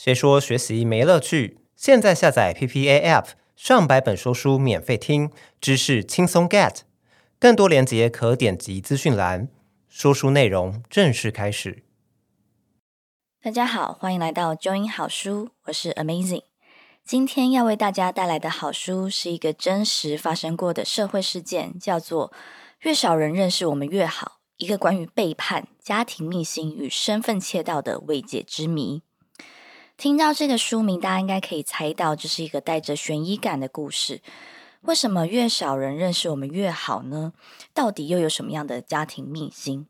谁说学习没乐趣？现在下载 PPA App，上百本说书免费听，知识轻松 get。更多链接可点击资讯栏。说书内容正式开始。大家好，欢迎来到 Join 好书，我是 Amazing。今天要为大家带来的好书是一个真实发生过的社会事件，叫做《越少人认识我们越好》，一个关于背叛、家庭秘辛与身份窃盗的未解之谜。听到这个书名，大家应该可以猜到，这是一个带着悬疑感的故事。为什么越少人认识我们越好呢？到底又有什么样的家庭秘辛？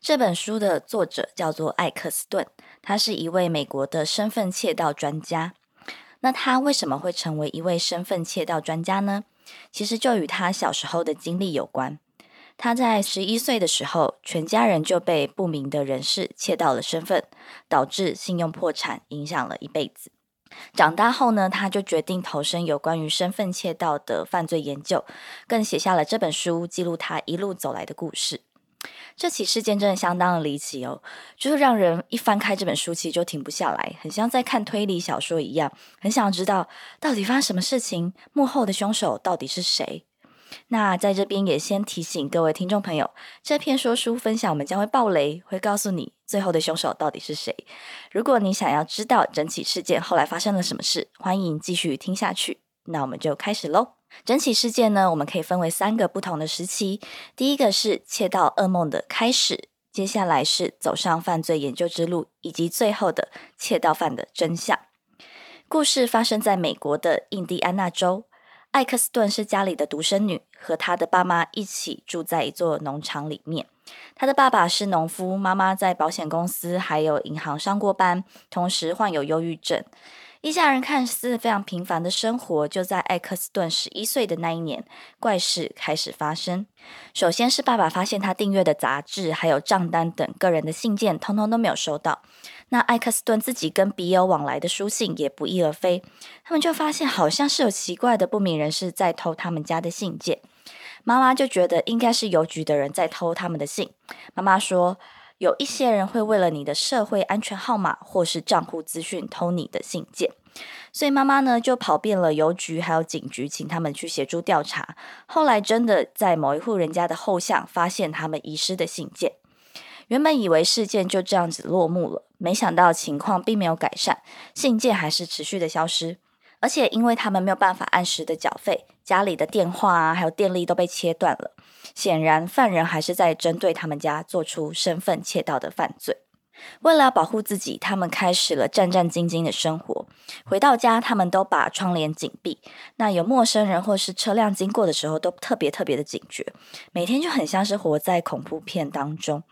这本书的作者叫做艾克斯顿，他是一位美国的身份窃盗专家。那他为什么会成为一位身份窃盗专家呢？其实就与他小时候的经历有关。他在十一岁的时候，全家人就被不明的人士窃盗了身份，导致信用破产，影响了一辈子。长大后呢，他就决定投身有关于身份窃盗的犯罪研究，更写下了这本书，记录他一路走来的故事。这起事件真的相当的离奇哦，就是让人一翻开这本书，其实就停不下来，很像在看推理小说一样，很想知道到底发生什么事情，幕后的凶手到底是谁。那在这边也先提醒各位听众朋友，这篇说书分享我们将会爆雷，会告诉你最后的凶手到底是谁。如果你想要知道整起事件后来发生了什么事，欢迎继续听下去。那我们就开始喽。整起事件呢，我们可以分为三个不同的时期。第一个是窃盗噩梦的开始，接下来是走上犯罪研究之路，以及最后的窃盗犯的真相。故事发生在美国的印第安纳州。艾克斯顿是家里的独生女，和她的爸妈一起住在一座农场里面。她的爸爸是农夫，妈妈在保险公司还有银行上过班，同时患有忧郁症。一家人看似非常平凡的生活，就在艾克斯顿十一岁的那一年，怪事开始发生。首先是爸爸发现他订阅的杂志还有账单等个人的信件，通通都没有收到。那艾克斯顿自己跟笔友往来的书信也不翼而飞，他们就发现好像是有奇怪的不明人士在偷他们家的信件。妈妈就觉得应该是邮局的人在偷他们的信。妈妈说，有一些人会为了你的社会安全号码或是账户资讯偷你的信件，所以妈妈呢就跑遍了邮局还有警局，请他们去协助调查。后来真的在某一户人家的后巷发现他们遗失的信件。原本以为事件就这样子落幕了，没想到情况并没有改善，信件还是持续的消失，而且因为他们没有办法按时的缴费，家里的电话啊还有电力都被切断了。显然，犯人还是在针对他们家做出身份窃盗的犯罪。为了保护自己，他们开始了战战兢兢的生活。回到家，他们都把窗帘紧闭。那有陌生人或是车辆经过的时候，都特别特别的警觉。每天就很像是活在恐怖片当中。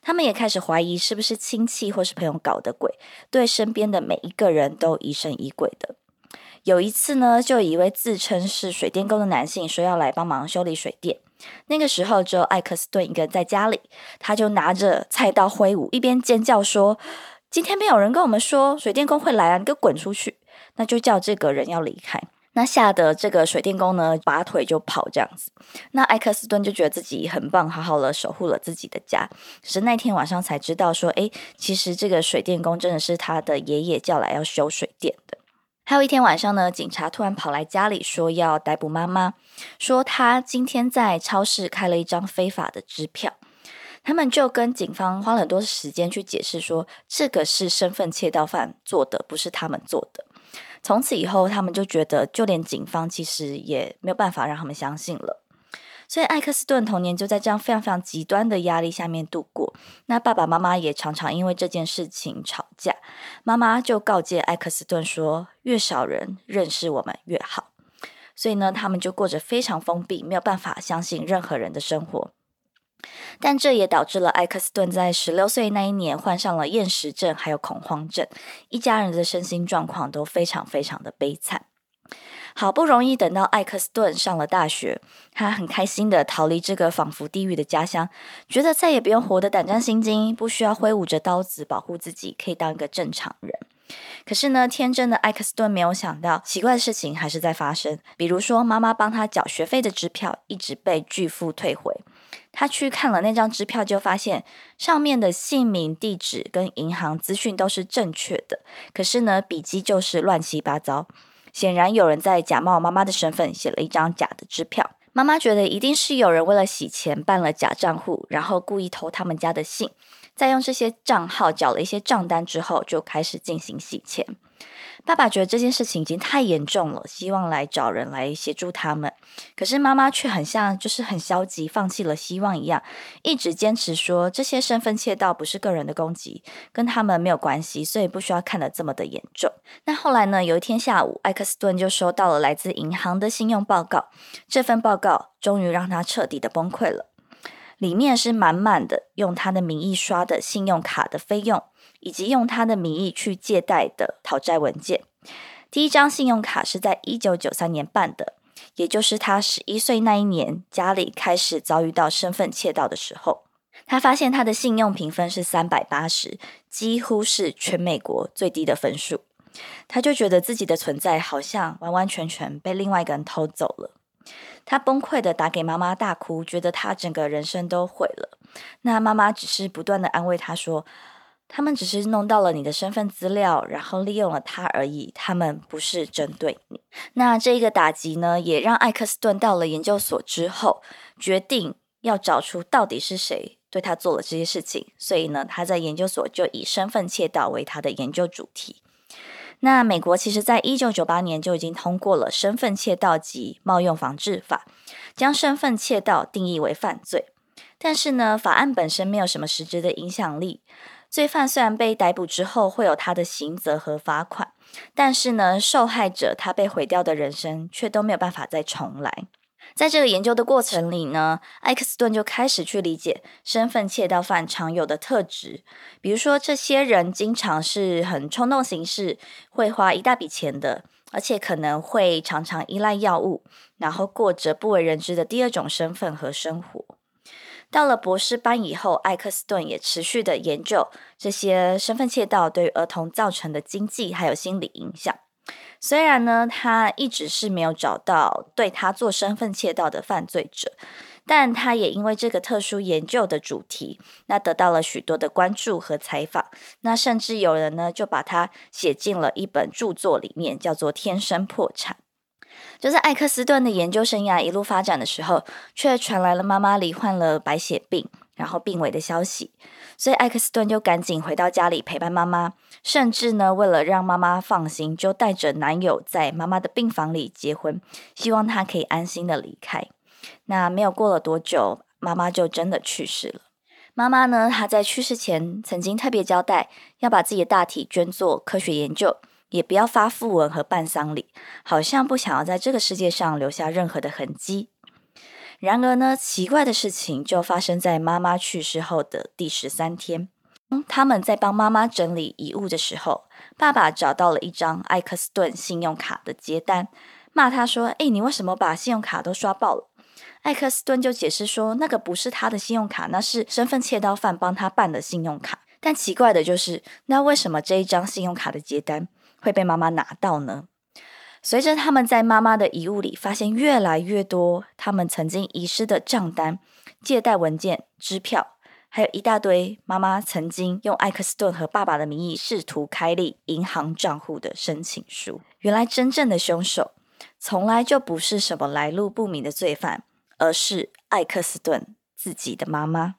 他们也开始怀疑是不是亲戚或是朋友搞的鬼，对身边的每一个人都疑神疑鬼的。有一次呢，就一位自称是水电工的男性说要来帮忙修理水电。那个时候只有艾克斯顿一个人在家里，他就拿着菜刀挥舞，一边尖叫说：“今天没有人跟我们说水电工会来啊，你给我滚出去！”那就叫这个人要离开。那吓得这个水电工呢，拔腿就跑这样子。那艾克斯顿就觉得自己很棒，好好的守护了自己的家。可是那天晚上才知道说，诶，其实这个水电工真的是他的爷爷叫来要修水电的。还有一天晚上呢，警察突然跑来家里说要逮捕妈妈，说他今天在超市开了一张非法的支票。他们就跟警方花了很多时间去解释说，这个是身份窃盗犯做的，不是他们做的。从此以后，他们就觉得，就连警方其实也没有办法让他们相信了。所以艾克斯顿童年就在这样非常非常极端的压力下面度过。那爸爸妈妈也常常因为这件事情吵架。妈妈就告诫艾克斯顿说：“越少人认识我们越好。”所以呢，他们就过着非常封闭、没有办法相信任何人的生活。但这也导致了艾克斯顿在十六岁那一年患上了厌食症，还有恐慌症，一家人的身心状况都非常非常的悲惨。好不容易等到艾克斯顿上了大学，他很开心的逃离这个仿佛地狱的家乡，觉得再也不用活得胆战心惊，不需要挥舞着刀子保护自己，可以当一个正常人。可是呢，天真的艾克斯顿没有想到，奇怪的事情还是在发生。比如说，妈妈帮他缴学费的支票一直被拒付退回，他去看了那张支票，就发现上面的姓名、地址跟银行资讯都是正确的，可是呢，笔迹就是乱七八糟。显然有人在假冒妈妈的身份写了一张假的支票。妈妈觉得一定是有人为了洗钱办了假账户，然后故意偷他们家的信，再用这些账号缴了一些账单之后，就开始进行洗钱。爸爸觉得这件事情已经太严重了，希望来找人来协助他们。可是妈妈却很像就是很消极，放弃了希望一样，一直坚持说这些身份窃盗不是个人的攻击，跟他们没有关系，所以不需要看得这么的严重。那后来呢？有一天下午，艾克斯顿就收到了来自银行的信用报告，这份报告终于让他彻底的崩溃了。里面是满满的用他的名义刷的信用卡的费用，以及用他的名义去借贷的讨债文件。第一张信用卡是在一九九三年办的，也就是他十一岁那一年，家里开始遭遇到身份窃盗的时候。他发现他的信用评分是三百八十，几乎是全美国最低的分数。他就觉得自己的存在好像完完全全被另外一个人偷走了。他崩溃的打给妈妈大哭，觉得他整个人生都毁了。那妈妈只是不断的安慰他说：“他们只是弄到了你的身份资料，然后利用了他而已，他们不是针对你。”那这一个打击呢，也让艾克斯顿到了研究所之后，决定要找出到底是谁对他做了这些事情。所以呢，他在研究所就以身份窃盗为他的研究主题。那美国其实在一九九八年就已经通过了《身份窃盗及冒用防治法》，将身份窃盗定义为犯罪。但是呢，法案本身没有什么实质的影响力。罪犯虽然被逮捕之后会有他的刑责和罚款，但是呢，受害者他被毁掉的人生却都没有办法再重来。在这个研究的过程里呢，艾克斯顿就开始去理解身份窃盗犯常有的特质，比如说，这些人经常是很冲动行事，会花一大笔钱的，而且可能会常常依赖药物，然后过着不为人知的第二种身份和生活。到了博士班以后，艾克斯顿也持续的研究这些身份窃盗对儿童造成的经济还有心理影响。虽然呢，他一直是没有找到对他做身份窃盗的犯罪者，但他也因为这个特殊研究的主题，那得到了许多的关注和采访。那甚至有人呢，就把他写进了一本著作里面，叫做《天生破产》。就在艾克斯顿的研究生涯一路发展的时候，却传来了妈妈罹患了白血病，然后病危的消息。所以艾克斯顿就赶紧回到家里陪伴妈妈，甚至呢，为了让妈妈放心，就带着男友在妈妈的病房里结婚，希望她可以安心的离开。那没有过了多久，妈妈就真的去世了。妈妈呢，她在去世前曾经特别交代，要把自己的大体捐做科学研究，也不要发讣文和办丧礼，好像不想要在这个世界上留下任何的痕迹。然而呢，奇怪的事情就发生在妈妈去世后的第十三天。嗯，他们在帮妈妈整理遗物的时候，爸爸找到了一张艾克斯顿信用卡的接单，骂他说：“诶，你为什么把信用卡都刷爆了？”艾克斯顿就解释说：“那个不是他的信用卡，那是身份窃盗犯帮他办的信用卡。”但奇怪的就是，那为什么这一张信用卡的接单会被妈妈拿到呢？随着他们在妈妈的遗物里发现越来越多他们曾经遗失的账单、借贷文件、支票，还有一大堆妈妈曾经用艾克斯顿和爸爸的名义试图开立银行账户的申请书。原来真正的凶手从来就不是什么来路不明的罪犯，而是艾克斯顿自己的妈妈。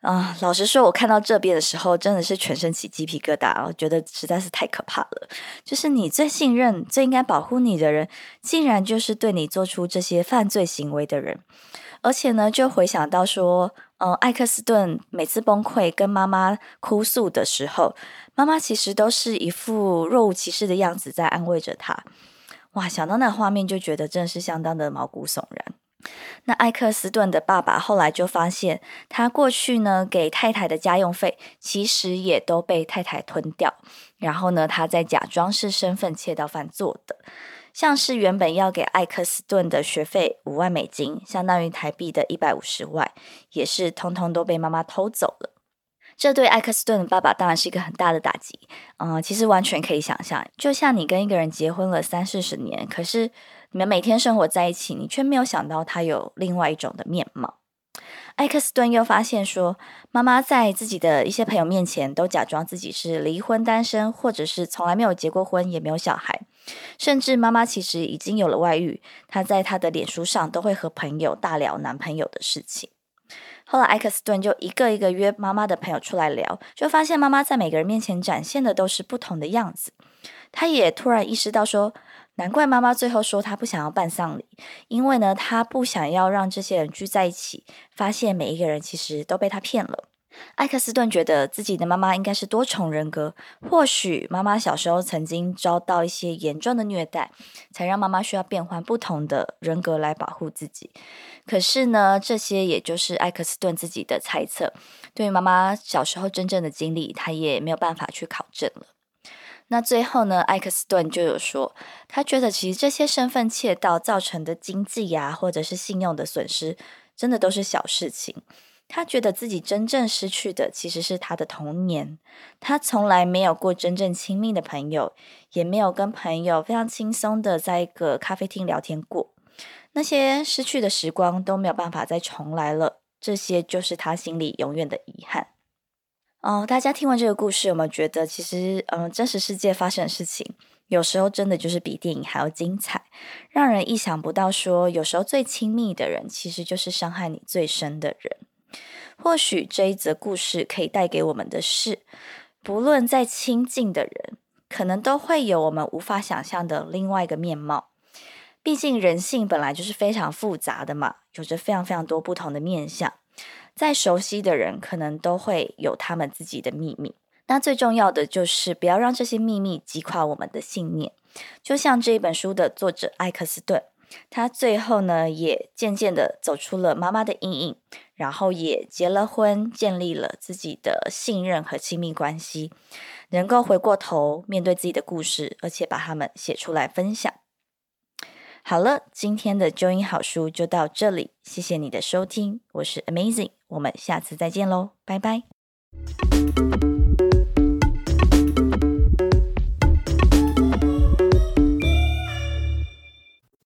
啊，老实说，我看到这边的时候，真的是全身起鸡皮疙瘩，我觉得实在是太可怕了。就是你最信任、最应该保护你的人，竟然就是对你做出这些犯罪行为的人。而且呢，就回想到说，嗯，艾克斯顿每次崩溃跟妈妈哭诉的时候，妈妈其实都是一副若无其事的样子在安慰着他。哇，想到那画面就觉得真的是相当的毛骨悚然。那艾克斯顿的爸爸后来就发现，他过去呢给太太的家用费，其实也都被太太吞掉。然后呢，他在假装是身份窃盗犯做的，像是原本要给艾克斯顿的学费五万美金，相当于台币的一百五十万，也是通通都被妈妈偷走了。这对艾克斯顿的爸爸当然是一个很大的打击。嗯、其实完全可以想象，就像你跟一个人结婚了三四十年，可是。你们每天生活在一起，你却没有想到他有另外一种的面貌。艾克斯顿又发现说，妈妈在自己的一些朋友面前都假装自己是离婚单身，或者是从来没有结过婚，也没有小孩，甚至妈妈其实已经有了外遇。她在她的脸书上都会和朋友大聊男朋友的事情。后来，艾克斯顿就一个一个约妈妈的朋友出来聊，就发现妈妈在每个人面前展现的都是不同的样子。他也突然意识到说，难怪妈妈最后说她不想要办丧礼，因为呢，她不想要让这些人聚在一起，发现每一个人其实都被她骗了。艾克斯顿觉得自己的妈妈应该是多重人格，或许妈妈小时候曾经遭到一些严重的虐待，才让妈妈需要变换不同的人格来保护自己。可是呢，这些也就是艾克斯顿自己的猜测，对于妈妈小时候真正的经历，他也没有办法去考证了。那最后呢，艾克斯顿就有说，他觉得其实这些身份窃盗造成的经济呀，或者是信用的损失，真的都是小事情。他觉得自己真正失去的其实是他的童年，他从来没有过真正亲密的朋友，也没有跟朋友非常轻松的在一个咖啡厅聊天过。那些失去的时光都没有办法再重来了，这些就是他心里永远的遗憾。哦，大家听完这个故事，有没有觉得其实，嗯，真实世界发生的事情，有时候真的就是比电影还要精彩，让人意想不到。说有时候最亲密的人，其实就是伤害你最深的人。或许这一则故事可以带给我们的是，不论再亲近的人，可能都会有我们无法想象的另外一个面貌。毕竟人性本来就是非常复杂的嘛，有着非常非常多不同的面相。再熟悉的人，可能都会有他们自己的秘密。那最重要的就是不要让这些秘密击垮我们的信念。就像这一本书的作者艾克斯顿，他最后呢也渐渐的走出了妈妈的阴影，然后也结了婚，建立了自己的信任和亲密关系，能够回过头面对自己的故事，而且把它们写出来分享。好了，今天的揪音好书就到这里，谢谢你的收听，我是 Amazing，我们下次再见喽，拜拜。